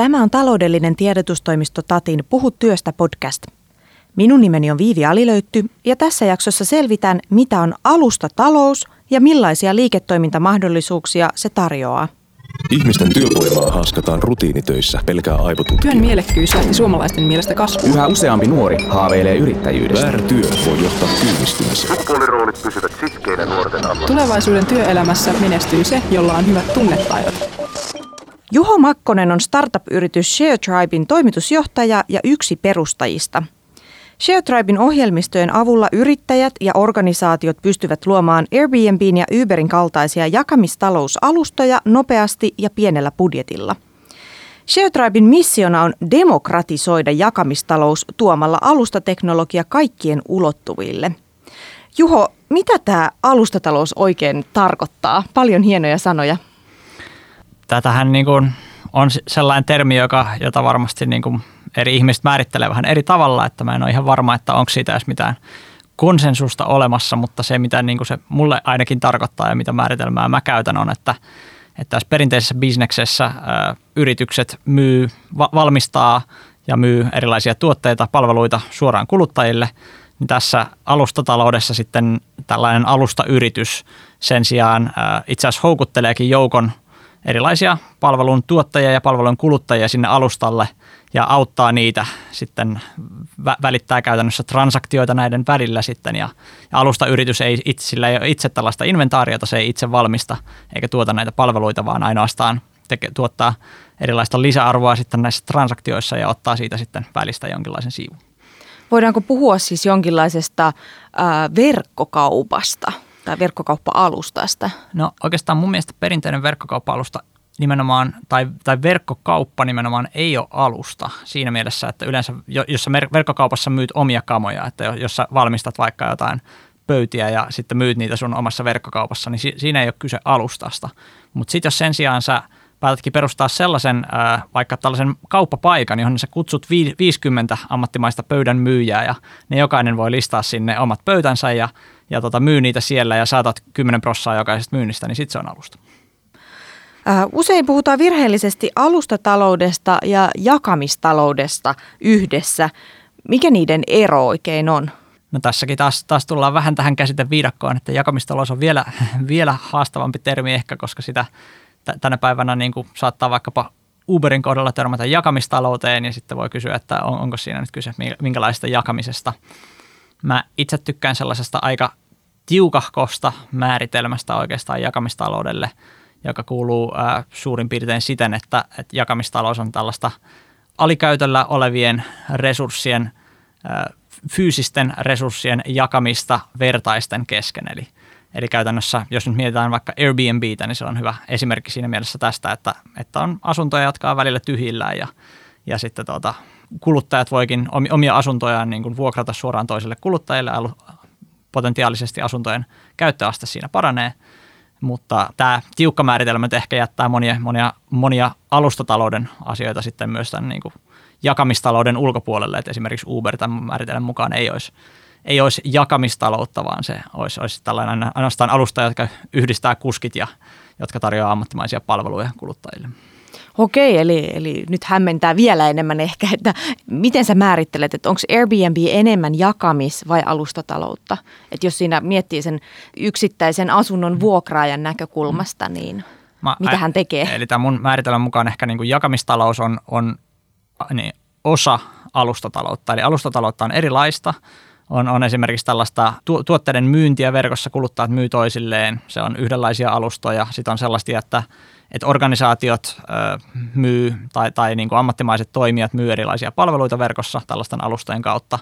Tämä on taloudellinen tiedotustoimisto Tatin Puhu työstä podcast. Minun nimeni on Viivi Alilöytty ja tässä jaksossa selvitän, mitä on alustatalous ja millaisia liiketoimintamahdollisuuksia se tarjoaa. Ihmisten työvoimaa haaskataan rutiinitöissä pelkää aivotutkijaa. Työn mielekkyys lähti suomalaisten mielestä kasvuun. Yhä useampi nuori haaveilee yrittäjyydestä. Väärä työ voi johtaa kyynistymiseen. Sukupuoliroolit pysyvät sitkeinä nuorten ammatissa. Tulevaisuuden työelämässä menestyy se, jolla on hyvät tunnetaidot. Juho Makkonen on startup-yritys ShareTribein toimitusjohtaja ja yksi perustajista. ShareTribein ohjelmistojen avulla yrittäjät ja organisaatiot pystyvät luomaan Airbnbin ja Uberin kaltaisia jakamistalousalustoja nopeasti ja pienellä budjetilla. ShareTribein missiona on demokratisoida jakamistalous tuomalla alustateknologia kaikkien ulottuville. Juho, mitä tämä alustatalous oikein tarkoittaa? Paljon hienoja sanoja tätähän niin kuin on sellainen termi, joka, jota varmasti niin kuin eri ihmiset määrittelee vähän eri tavalla, että mä en ole ihan varma, että onko siitä edes mitään konsensusta olemassa, mutta se mitä niin kuin se mulle ainakin tarkoittaa ja mitä määritelmää mä käytän on, että, että tässä perinteisessä bisneksessä ä, yritykset myy, va, valmistaa ja myy erilaisia tuotteita, palveluita suoraan kuluttajille, niin tässä alustataloudessa sitten tällainen alustayritys sen sijaan ä, itse asiassa houkutteleekin joukon – erilaisia palvelun tuottajia ja palvelun kuluttajia sinne alustalle ja auttaa niitä sitten, vä- välittää käytännössä transaktioita näiden välillä sitten ja, ja alustayritys ei itse, sillä ei ole itse tällaista inventaariota, se ei itse valmista eikä tuota näitä palveluita, vaan ainoastaan teke, tuottaa erilaista lisäarvoa sitten näissä transaktioissa ja ottaa siitä sitten välistä jonkinlaisen siivun. Voidaanko puhua siis jonkinlaisesta ää, verkkokaupasta? Tai verkkokauppa-alustasta? No oikeastaan mun mielestä perinteinen verkkokauppa-alusta nimenomaan, tai, tai verkkokauppa nimenomaan ei ole alusta siinä mielessä, että yleensä, jos sä verkkokaupassa myyt omia kamoja, että jos sä valmistat vaikka jotain pöytiä ja sitten myyt niitä sun omassa verkkokaupassa, niin si, siinä ei ole kyse alustasta. Mutta sitten jos sen sijaan sä päätätkin perustaa sellaisen vaikka tällaisen kauppapaikan, johon sä kutsut 50 ammattimaista pöydän myyjää ja ne jokainen voi listaa sinne omat pöytänsä ja ja tota, myy niitä siellä ja saatat 10 prossaa jokaisesta myynnistä, niin sitten se on alusta. Usein puhutaan virheellisesti alustataloudesta ja jakamistaloudesta yhdessä. Mikä niiden ero oikein on? No tässäkin taas, taas tullaan vähän tähän käsiteviidakkoon, että jakamistalous on vielä, vielä haastavampi termi ehkä, koska sitä tänä päivänä niin kuin saattaa vaikkapa Uberin kohdalla törmätä jakamistalouteen ja sitten voi kysyä, että on, onko siinä nyt kyse minkälaista jakamisesta. Mä itse tykkään sellaisesta aika tiukahkosta määritelmästä oikeastaan jakamistaloudelle, joka kuuluu ää, suurin piirtein siten, että, että jakamistalous on tällaista alikäytöllä olevien resurssien, ää, fyysisten resurssien jakamista vertaisten kesken. Eli, eli käytännössä, jos nyt mietitään vaikka Airbnbtä, niin se on hyvä esimerkki siinä mielessä tästä, että, että on asuntoja, jotka on välillä tyhjillään ja, ja sitten tuota, kuluttajat voikin omia asuntojaan niin kuin vuokrata suoraan toiselle kuluttajille potentiaalisesti asuntojen käyttöaste siinä paranee. Mutta tämä tiukka määritelmä ehkä jättää monia, monia, monia alustatalouden asioita sitten myös tämän niin kuin jakamistalouden ulkopuolelle. Että esimerkiksi Uber tämän määritelmän mukaan ei olisi, ei olisi jakamistaloutta, vaan se olisi, olisi tällainen ainoastaan alusta, jotka yhdistää kuskit ja jotka tarjoaa ammattimaisia palveluja kuluttajille. Okei, eli, eli nyt hämmentää vielä enemmän ehkä, että miten sä määrittelet, että onko Airbnb enemmän jakamis- vai alustataloutta? Että jos siinä miettii sen yksittäisen asunnon vuokraajan näkökulmasta, niin Mä, mitä hän tekee? Eli tämä mun määritelmän mukaan ehkä niin kuin jakamistalous on, on niin, osa alustataloutta. Eli alustataloutta on erilaista. On, on esimerkiksi tällaista tu- tuotteiden myyntiä verkossa, kuluttajat myy toisilleen. Se on yhdenlaisia alustoja. Sitten on sellaista, että että organisaatiot ö, myy tai, tai niin kuin ammattimaiset toimijat myy erilaisia palveluita verkossa tällaisten alustojen kautta.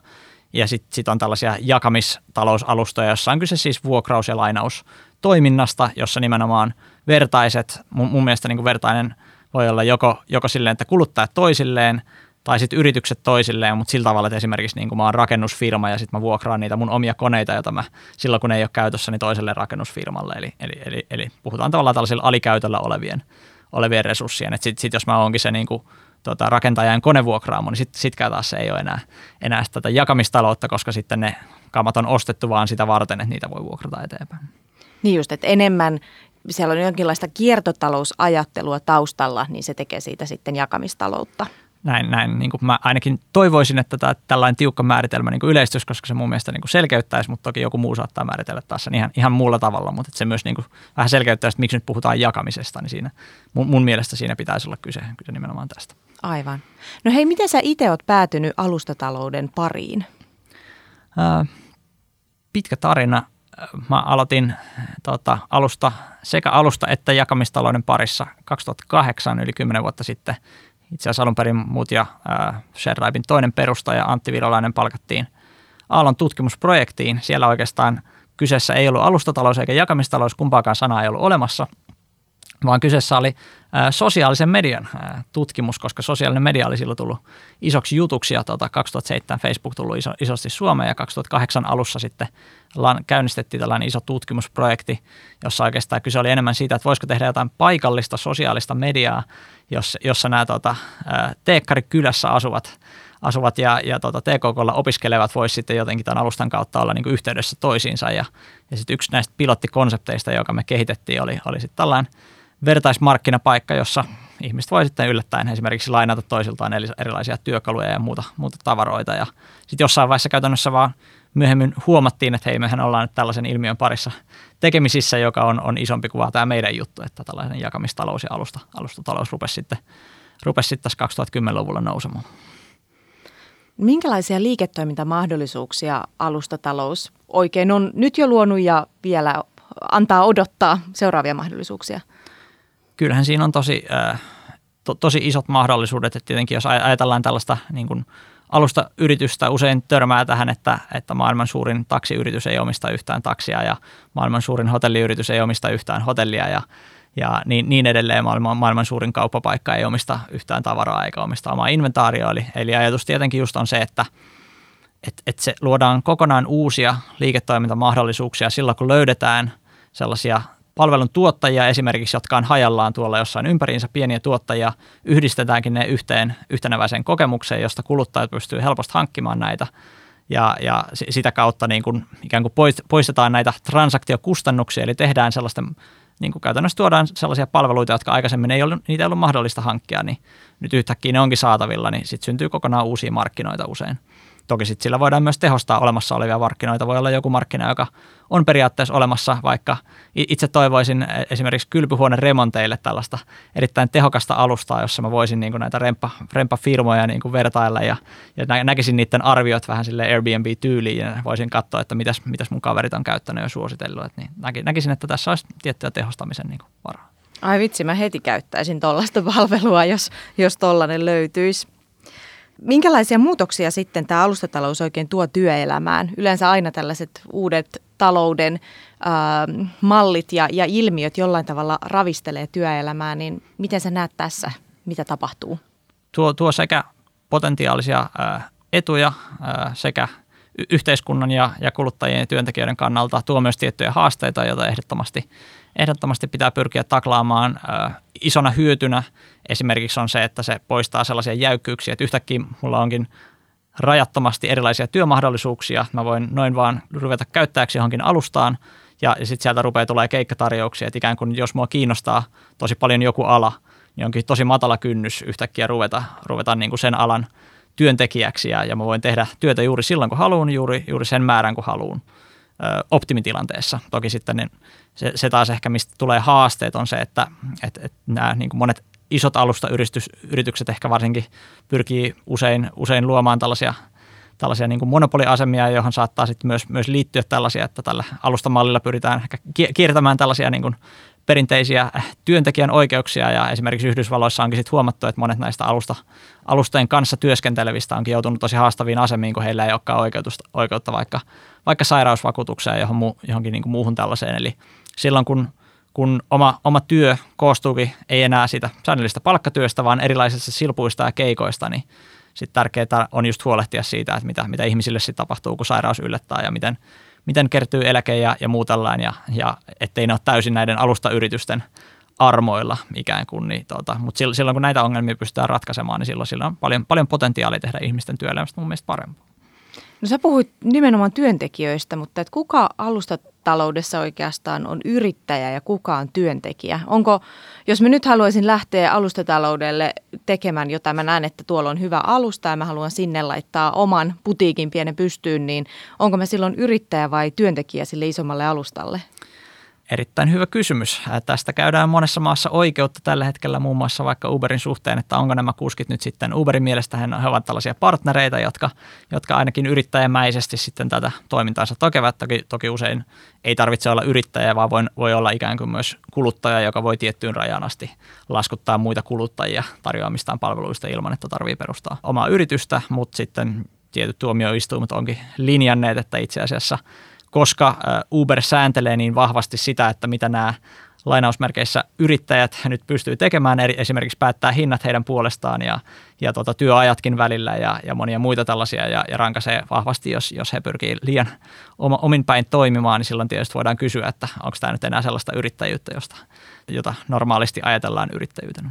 Ja sitten sit on tällaisia jakamistalousalustoja, joissa on kyse siis vuokraus- ja lainaustoiminnasta, jossa nimenomaan vertaiset, mun, mun mielestä niin kuin vertainen voi olla joko, joko silleen, että kuluttajat toisilleen – tai sitten yritykset toisilleen, mutta sillä tavalla, että esimerkiksi niin kuin mä oon rakennusfirma ja sitten mä vuokraan niitä mun omia koneita, joita mä silloin kun ne ei ole käytössä, niin toiselle rakennusfirmalle. Eli, eli, eli, eli puhutaan tavallaan tällaisilla alikäytöllä olevien, olevien resurssien. Että sitten sit jos mä oonkin se niin kuin, tota, rakentajan konevuokraamo, niin sitten sit taas se ei ole enää, enää tätä jakamistaloutta, koska sitten ne kamat on ostettu vaan sitä varten, että niitä voi vuokrata eteenpäin. Niin just, että enemmän siellä on jonkinlaista kiertotalousajattelua taustalla, niin se tekee siitä sitten jakamistaloutta. Näin, näin niin kuin mä ainakin toivoisin, että tämä, tällainen tiukka määritelmä niin yleistys, koska se mun mielestä niin kuin selkeyttäisi, mutta toki joku muu saattaa määritellä taas sen ihan, ihan muulla tavalla, mutta se myös niin kuin vähän selkeyttäisi, että miksi nyt puhutaan jakamisesta, niin siinä, mun, mun mielestä siinä pitäisi olla kyse, kyse nimenomaan tästä. Aivan. No hei, miten sä itse oot päätynyt alustatalouden pariin? Ää, pitkä tarina. Mä aloitin tota, alusta, sekä alusta että jakamistalouden parissa 2008, yli 10 vuotta sitten. Itse asiassa alun perin muut ja äh, ShareDrivein toinen perustaja Antti Virolainen palkattiin Aallon tutkimusprojektiin. Siellä oikeastaan kyseessä ei ollut alustatalous eikä jakamistalous, kumpaakaan sanaa ei ollut olemassa – vaan kyseessä oli sosiaalisen median tutkimus, koska sosiaalinen media oli silloin tullut isoksi jutuksi ja tuota, 2007 Facebook tullut iso, isosti Suomeen ja 2008 alussa sitten käynnistettiin tällainen iso tutkimusprojekti, jossa oikeastaan kyse oli enemmän siitä, että voisiko tehdä jotain paikallista sosiaalista mediaa, jossa, jossa nämä tuota, teekkarikylässä asuvat asuvat ja, ja tuota, TKKlla opiskelevat voisi sitten jotenkin tämän alustan kautta olla niin kuin yhteydessä toisiinsa. Ja, ja sitten yksi näistä pilottikonsepteista, joka me kehitettiin, oli, oli sitten tällainen vertaismarkkinapaikka, jossa ihmiset voi sitten yllättäen esimerkiksi lainata toisiltaan erilaisia työkaluja ja muuta, muuta tavaroita. Ja sitten jossain vaiheessa käytännössä vaan myöhemmin huomattiin, että hei, mehän ollaan nyt tällaisen ilmiön parissa tekemisissä, joka on, on isompi kuin tämä meidän juttu, että tällainen jakamistalous ja alusta, alustatalous rupesi sitten, rupesi sitten tässä 2010-luvulla nousemaan. Minkälaisia liiketoimintamahdollisuuksia alustatalous oikein on nyt jo luonut ja vielä antaa odottaa seuraavia mahdollisuuksia? Kyllähän siinä on tosi, äh, to, tosi isot mahdollisuudet, että tietenkin jos ajatellaan tällaista niin kuin alusta yritystä usein törmää tähän, että, että maailman suurin taksiyritys ei omista yhtään taksia ja maailman suurin hotelliyritys ei omista yhtään hotellia ja, ja niin, niin edelleen maailman, maailman suurin kauppapaikka ei omista yhtään tavaraa eikä omista omaa inventaarioa. Eli, eli ajatus tietenkin just on se, että et, et se luodaan kokonaan uusia liiketoimintamahdollisuuksia silloin, kun löydetään sellaisia palvelun tuottajia esimerkiksi, jotka on hajallaan tuolla jossain ympäriinsä, pieniä tuottajia, yhdistetäänkin ne yhteen yhtenäväiseen kokemukseen, josta kuluttajat pystyy helposti hankkimaan näitä. Ja, ja sitä kautta niin kuin, ikään kuin poistetaan näitä transaktiokustannuksia, eli tehdään sellaista, niin kuin käytännössä tuodaan sellaisia palveluita, jotka aikaisemmin ei ollut, niitä ei ollut mahdollista hankkia, niin nyt yhtäkkiä ne onkin saatavilla, niin sitten syntyy kokonaan uusia markkinoita usein. Toki sitten sillä voidaan myös tehostaa olemassa olevia markkinoita. Voi olla joku markkina, joka on periaatteessa olemassa, vaikka itse toivoisin e, esimerkiksi kylpyhuoneen remonteille tällaista erittäin tehokasta alustaa, jossa mä voisin niin kuin näitä rempa, rempafirmoja niin kuin vertailla ja, ja näkisin niiden arviot vähän sille Airbnb-tyyliin ja voisin katsoa, että mitäs, mitäs mun kaverit on käyttänyt ja suositellut. Että niin näkisin, että tässä olisi tiettyä tehostamisen niin kuin varaa. Ai vitsi, mä heti käyttäisin tuollaista palvelua, jos, jos tollainen löytyisi. Minkälaisia muutoksia sitten tämä alustatalous oikein tuo työelämään? Yleensä aina tällaiset uudet talouden äh, mallit ja, ja ilmiöt jollain tavalla ravistelee työelämää, niin miten sä näet tässä, mitä tapahtuu? Tuo, tuo sekä potentiaalisia äh, etuja äh, sekä yhteiskunnan ja, ja kuluttajien ja työntekijöiden kannalta tuo myös tiettyjä haasteita, joita ehdottomasti, ehdottomasti pitää pyrkiä taklaamaan äh, isona hyötynä. Esimerkiksi on se, että se poistaa sellaisia jäykkyyksiä, että yhtäkkiä mulla onkin rajattomasti erilaisia työmahdollisuuksia. Mä voin noin vaan ruveta käyttäjäksi johonkin alustaan ja, ja sitten sieltä rupeaa tulee keikkatarjouksia, että ikään kuin jos mua kiinnostaa tosi paljon joku ala, niin onkin tosi matala kynnys yhtäkkiä ruveta, ruveta niin kuin sen alan työntekijäksi ja, ja mä voin tehdä työtä juuri silloin, kun haluan, juuri, juuri sen määrän, kun haluan optimitilanteessa. Toki sitten niin se, se taas ehkä, mistä tulee haasteet, on se, että et, et nämä niin kuin monet isot alustayritykset ehkä varsinkin pyrkii usein, usein luomaan tällaisia, tällaisia niin kuin monopoliasemia, johon saattaa sitten myös, myös liittyä tällaisia, että tällä alustamallilla pyritään ehkä kiertämään tällaisia niin kuin perinteisiä työntekijän oikeuksia ja esimerkiksi Yhdysvalloissa onkin sitten huomattu, että monet näistä alusta, alustojen kanssa työskentelevistä onkin joutunut tosi haastaviin asemiin, kun heillä ei olekaan oikeutusta, oikeutta vaikka, vaikka sairausvakuutukseen johon, johonkin niin kuin muuhun tällaiseen. Eli silloin kun kun oma, oma työ koostuukin ei enää sitä säännöllistä palkkatyöstä, vaan erilaisista silpuista ja keikoista, niin sitten tärkeää on just huolehtia siitä, että mitä, mitä ihmisille sitten tapahtuu, kun sairaus yllättää ja miten, miten kertyy eläke ja, ja muu tällainen, ja, ja ettei ne ole täysin näiden alustayritysten armoilla ikään kuin. Niin, tota, mutta silloin, kun näitä ongelmia pystytään ratkaisemaan, niin silloin, silloin on paljon, paljon potentiaalia tehdä ihmisten työelämästä mun mielestä parempaa. No sä puhuit nimenomaan työntekijöistä, mutta et kuka alustataloudessa oikeastaan on yrittäjä ja kuka on työntekijä? Onko, jos mä nyt haluaisin lähteä alustataloudelle tekemään jotain, mä näen, että tuolla on hyvä alusta ja mä haluan sinne laittaa oman putiikin pienen pystyyn, niin onko mä silloin yrittäjä vai työntekijä sille isommalle alustalle? Erittäin hyvä kysymys. Tästä käydään monessa maassa oikeutta tällä hetkellä muun muassa vaikka Uberin suhteen, että onko nämä kuskit nyt sitten Uberin mielestä he ovat tällaisia partnereita, jotka, jotka ainakin yrittäjämäisesti sitten tätä toimintaansa tokevat. Toki, toki usein ei tarvitse olla yrittäjä, vaan voi, voi olla ikään kuin myös kuluttaja, joka voi tiettyyn rajaan asti laskuttaa muita kuluttajia tarjoamistaan palveluista ilman, että tarvii perustaa omaa yritystä, mutta sitten tietyt tuomioistuimet onkin linjanneet, että itse asiassa – koska Uber sääntelee niin vahvasti sitä, että mitä nämä lainausmerkeissä yrittäjät nyt pystyy tekemään, esimerkiksi päättää hinnat heidän puolestaan ja, ja tota, työajatkin välillä ja, ja monia muita tällaisia ja, ja rankaisee vahvasti, jos, jos he pyrkii liian oma, omin päin toimimaan, niin silloin tietysti voidaan kysyä, että onko tämä nyt enää sellaista yrittäjyyttä, josta, jota normaalisti ajatellaan yrittäjyytenä.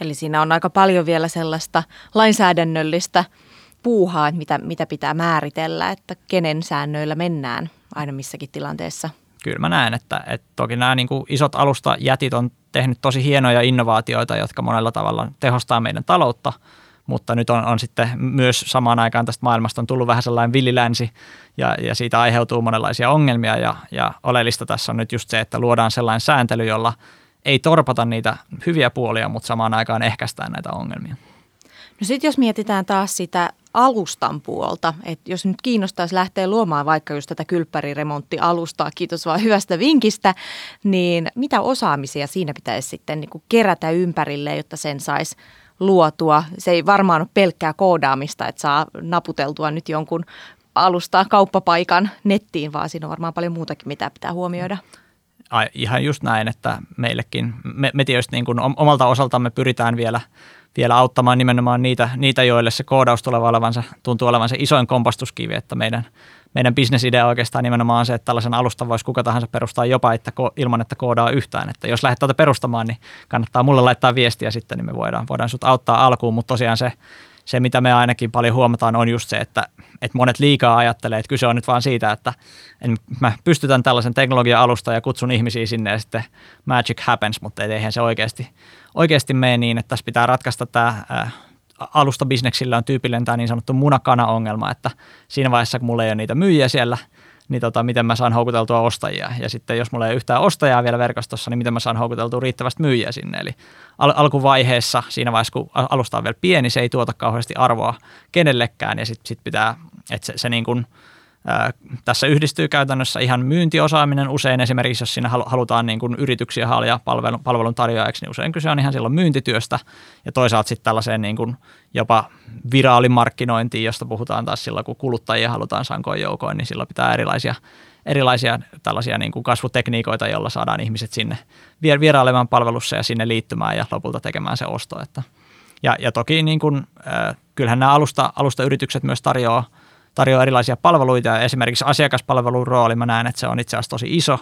Eli siinä on aika paljon vielä sellaista lainsäädännöllistä puuhaa, että mitä, mitä pitää määritellä, että kenen säännöillä mennään aina missäkin tilanteessa. Kyllä mä näen, että, että toki nämä niin kuin isot alustajätit on tehnyt tosi hienoja innovaatioita, jotka monella tavalla tehostaa meidän taloutta, mutta nyt on, on sitten myös samaan aikaan tästä maailmasta on tullut vähän sellainen villilänsi ja, ja siitä aiheutuu monenlaisia ongelmia ja, ja oleellista tässä on nyt just se, että luodaan sellainen sääntely, jolla ei torpata niitä hyviä puolia, mutta samaan aikaan ehkäistään näitä ongelmia. No sitten jos mietitään taas sitä alustan puolta, että jos nyt kiinnostaisi lähteä luomaan vaikka just tätä kylppäriremonttialustaa, kiitos vaan hyvästä vinkistä, niin mitä osaamisia siinä pitäisi sitten niin kuin kerätä ympärille, jotta sen saisi luotua? Se ei varmaan ole pelkkää koodaamista, että saa naputeltua nyt jonkun alusta kauppapaikan nettiin, vaan siinä on varmaan paljon muutakin, mitä pitää huomioida. Ai, ihan just näin, että meillekin, me, me tietysti niin kuin omalta osaltamme pyritään vielä – vielä auttamaan nimenomaan niitä, niitä joille se koodaus tulee olevansa, tuntuu olevan se isoin kompastuskivi, että meidän, meidän bisnesidea oikeastaan nimenomaan on se, että tällaisen alustan voisi kuka tahansa perustaa jopa että ko, ilman, että koodaa yhtään. Että jos lähdet tätä perustamaan, niin kannattaa mulle laittaa viestiä sitten, niin me voidaan, voidaan sut auttaa alkuun, mutta tosiaan se, se, mitä me ainakin paljon huomataan, on just se, että, että monet liikaa ajattelee, että kyse on nyt vaan siitä, että mä pystytän tällaisen teknologia-alusta ja kutsun ihmisiä sinne ja sitten magic happens, mutta eihän se oikeasti, oikeasti mene niin, että tässä pitää ratkaista tämä alustabisneksillä on tyypillinen tämä niin sanottu munakana-ongelma, että siinä vaiheessa, kun mulla ei ole niitä myyjiä siellä, niin tota, miten mä saan houkuteltua ostajia. Ja sitten jos mulla ei ole yhtään ostajaa vielä verkostossa, niin miten mä saan houkuteltua riittävästi myyjiä sinne. Eli al- alkuvaiheessa, siinä vaiheessa kun alusta on vielä pieni, se ei tuota kauheasti arvoa kenellekään ja sitten sit pitää, että se, se niin kuin – tässä yhdistyy käytännössä ihan myyntiosaaminen usein esimerkiksi, jos siinä halutaan niin kuin yrityksiä haalia palvelun, palvelun tarjoajaksi, niin usein kyse on ihan silloin myyntityöstä ja toisaalta sitten tällaiseen niin kuin jopa viraalimarkkinointiin, josta puhutaan taas silloin, kun kuluttajia halutaan sankoin joukoin, niin silloin pitää erilaisia, erilaisia tällaisia niin kuin kasvutekniikoita, joilla saadaan ihmiset sinne vierailemaan palvelussa ja sinne liittymään ja lopulta tekemään se osto. Että, ja, ja toki niin kuin, äh, kyllähän nämä alusta, alustayritykset myös tarjoaa tarjoaa erilaisia palveluita ja esimerkiksi asiakaspalvelun rooli, mä näen, että se on itse asiassa tosi iso,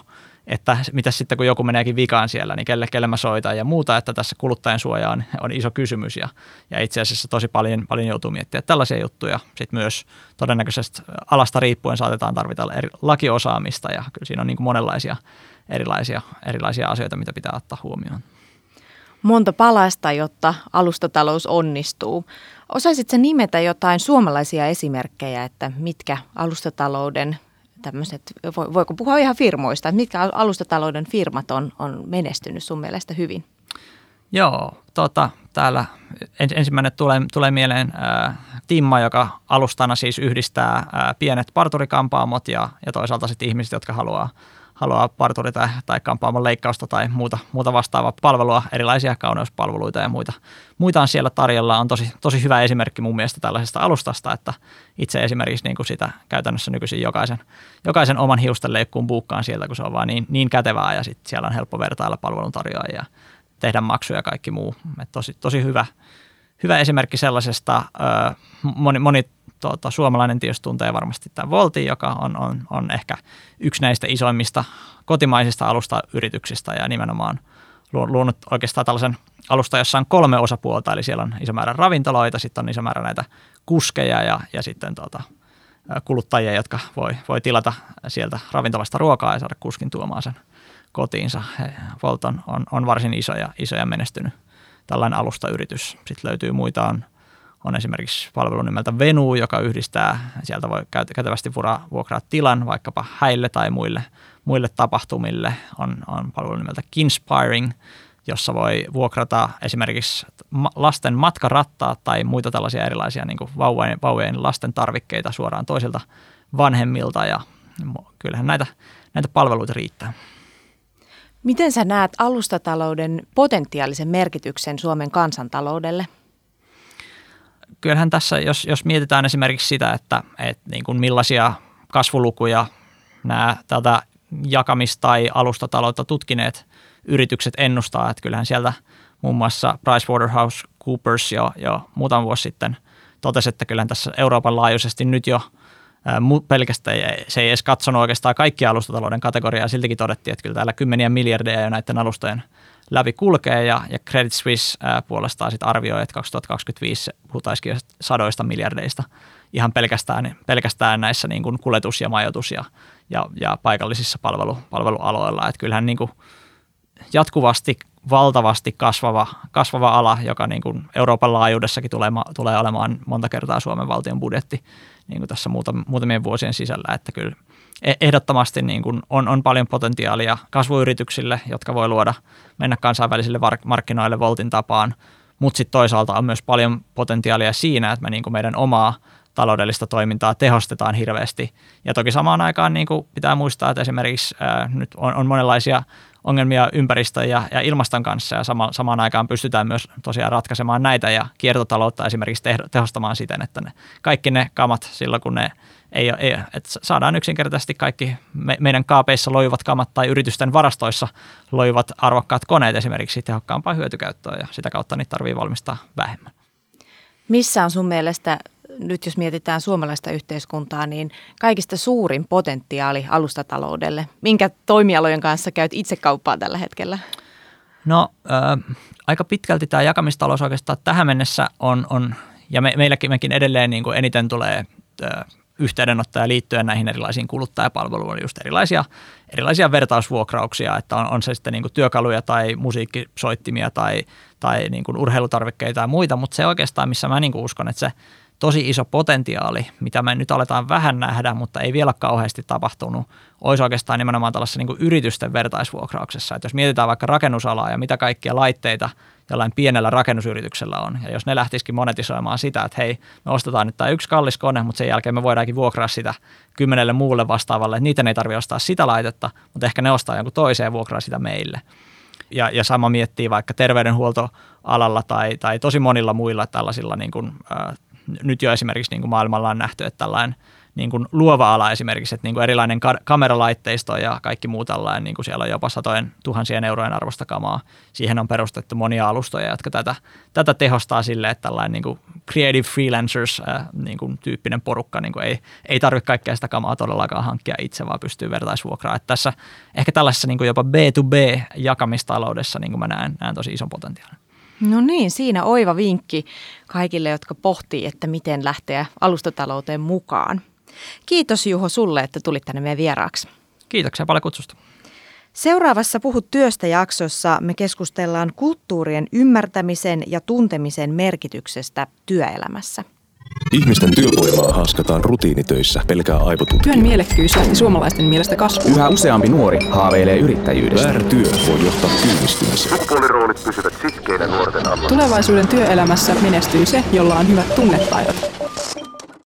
että mitä sitten kun joku meneekin vikaan siellä, niin kelle, kelle mä soitan ja muuta, että tässä kuluttajan suoja on, on iso kysymys ja, ja itse asiassa tosi paljon, paljon joutuu miettimään tällaisia juttuja. Sitten myös todennäköisesti alasta riippuen saatetaan tarvita eri lakiosaamista ja kyllä siinä on niin kuin monenlaisia erilaisia, erilaisia asioita, mitä pitää ottaa huomioon monta palasta, jotta alustatalous onnistuu. Osaisitko nimetä jotain suomalaisia esimerkkejä, että mitkä alustatalouden tämmöiset, voiko puhua ihan firmoista, että mitkä alustatalouden firmat on, on menestynyt sun mielestä hyvin? Joo, tota, täällä ensimmäinen tulee, tulee mieleen ää, Timma, joka alustana siis yhdistää ää, pienet parturikampaamot ja, ja toisaalta sitten ihmiset, jotka haluaa haluaa parturi tai, tai kampaamon leikkausta tai muuta, muuta vastaavaa palvelua, erilaisia kauneuspalveluita ja muita, muita on siellä tarjolla. On tosi, tosi hyvä esimerkki mun mielestä tällaisesta alustasta, että itse esimerkiksi niin kuin sitä käytännössä nykyisin jokaisen, jokaisen oman hiusten leikkuun buukkaan sieltä, kun se on vaan niin, niin kätevää ja sitten siellä on helppo vertailla palveluntarjoajia ja tehdä maksuja ja kaikki muu. Et tosi, tosi hyvä, hyvä esimerkki sellaisesta. Moni, moni tuota, suomalainen tietysti tuntee varmasti tämän Voltin, joka on, on, on ehkä yksi näistä isoimmista kotimaisista alustayrityksistä ja nimenomaan luonut oikeastaan tällaisen alusta, jossa on kolme osapuolta, eli siellä on iso määrä ravintoloita, sitten on iso määrä näitä kuskeja ja, ja sitten tuota, kuluttajia, jotka voi, voi tilata sieltä ravintolasta ruokaa ja saada kuskin tuomaan sen kotiinsa. Volt on, on, on varsin iso ja, iso ja menestynyt tällainen alustayritys. Sitten löytyy muita, on, on esimerkiksi palvelu nimeltä Venu, joka yhdistää, sieltä voi kätevästi vuokraa tilan vaikkapa häille tai muille, muille tapahtumille. On, on palvelu nimeltä Kinspiring, jossa voi vuokrata esimerkiksi lasten matkarattaat tai muita tällaisia erilaisia niin vauvojen, vauvojen lasten tarvikkeita suoraan toisilta vanhemmilta ja kyllähän näitä, näitä palveluita riittää. Miten sä näet alustatalouden potentiaalisen merkityksen Suomen kansantaloudelle? Kyllähän tässä, jos, jos mietitään esimerkiksi sitä, että, että niin kuin millaisia kasvulukuja nämä tätä jakamista tai alustataloutta tutkineet yritykset ennustaa, että kyllähän sieltä muun muassa PricewaterhouseCoopers jo, jo muutama vuosi sitten totesi, että kyllähän tässä Euroopan laajuisesti nyt jo pelkästään se ei edes katsonut oikeastaan kaikkia alustatalouden kategoriaa, siltikin todettiin, että kyllä täällä kymmeniä miljardeja jo näiden alustojen läpi kulkee ja, ja Credit Suisse ää, puolestaan sit arvioi, että 2025 puhutaisikin sadoista miljardeista ihan pelkästään, pelkästään näissä niin kuin kuljetus- ja majoitus- ja, ja, ja paikallisissa palvelu, palvelualoilla. Että kyllähän niin kuin jatkuvasti valtavasti kasvava, kasvava ala, joka niin kuin Euroopan laajuudessakin tulee, tulee olemaan monta kertaa Suomen valtion budjetti niin kuin tässä muutamien vuosien sisällä. Että kyllä e-, ehdottomasti niin kuin on, on paljon potentiaalia kasvuyrityksille, jotka voi luoda, mennä kansainvälisille markkinoille Voltin tapaan, mutta sitten toisaalta on myös paljon potentiaalia siinä, että me niin kuin meidän omaa taloudellista toimintaa tehostetaan hirveästi. Ja toki samaan aikaan niin kuin pitää muistaa, että esimerkiksi ää, nyt on, on monenlaisia ongelmia ympäristön ja, ja ilmaston kanssa ja sama, samaan aikaan pystytään myös tosiaan ratkaisemaan näitä ja kiertotaloutta esimerkiksi tehostamaan siten, että ne, kaikki ne kamat silloin kun ne ei, ei että saadaan yksinkertaisesti kaikki me, meidän kaapeissa loivat kamat tai yritysten varastoissa loivat arvokkaat koneet esimerkiksi tehokkaampaa hyötykäyttöä ja sitä kautta niitä tarvii valmistaa vähemmän. Missä on sun mielestä nyt jos mietitään suomalaista yhteiskuntaa, niin kaikista suurin potentiaali alustataloudelle? Minkä toimialojen kanssa käyt itse kauppaa tällä hetkellä? No äh, aika pitkälti tämä jakamistalous oikeastaan tähän mennessä on, on ja me, meilläkin mekin edelleen niin kuin eniten tulee äh, yhteydenottoja liittyen näihin erilaisiin kuluttajapalveluihin, just erilaisia, erilaisia vertausvuokrauksia, että on, on se sitten niin kuin työkaluja tai musiikkisoittimia tai, tai niin kuin urheilutarvikkeita ja muita, mutta se oikeastaan, missä mä niin kuin uskon, että se tosi iso potentiaali, mitä me nyt aletaan vähän nähdä, mutta ei vielä kauheasti tapahtunut, olisi oikeastaan nimenomaan tällaisessa niin yritysten vertaisvuokrauksessa. Että jos mietitään vaikka rakennusalaa ja mitä kaikkia laitteita jollain pienellä rakennusyrityksellä on, ja jos ne lähtisikin monetisoimaan sitä, että hei, me ostetaan nyt tämä yksi kallis kone, mutta sen jälkeen me voidaankin vuokraa sitä kymmenelle muulle vastaavalle, että niitä ei tarvitse ostaa sitä laitetta, mutta ehkä ne ostaa jonkun toiseen ja vuokraa sitä meille. Ja, ja sama miettii vaikka terveydenhuoltoalalla tai, tai tosi monilla muilla tällaisilla niin kuin, äh, nyt jo esimerkiksi niin kuin maailmalla on nähty, että tällainen niin kuin luova ala esimerkiksi, että niin kuin erilainen kameralaitteisto ja kaikki muu tällainen, niin kuin siellä on jopa satojen tuhansien eurojen arvosta kamaa. Siihen on perustettu monia alustoja, jotka tätä, tätä tehostaa sille, että tällainen niin kuin creative freelancers äh, niin kuin tyyppinen porukka niin kuin ei, ei tarvitse kaikkea sitä kamaa todellakaan hankkia itse, vaan pystyy vertaisvuokraamaan. Että tässä ehkä tällaisessa niin kuin jopa B2B-jakamistaloudessa niin kuin mä näen, näen tosi ison potentiaalin. No niin, siinä oiva vinkki kaikille, jotka pohtii, että miten lähteä alustatalouteen mukaan. Kiitos Juho sulle, että tulit tänne meidän vieraaksi. Kiitoksia paljon kutsusta. Seuraavassa Puhut työstä jaksossa me keskustellaan kulttuurien ymmärtämisen ja tuntemisen merkityksestä työelämässä. Ihmisten työvoimaa haaskataan rutiinitöissä pelkää aivotutkija. Työn mielekkyys lähti suomalaisten mielestä kasvuun. Yhä useampi nuori haaveilee yrittäjyydestä. Väärä työ voi johtaa työllistymiseen. Sukupuoliroolit pysyvät sitkeinä nuorten alla. Tulevaisuuden työelämässä menestyy se, jolla on hyvät tunnetaidot.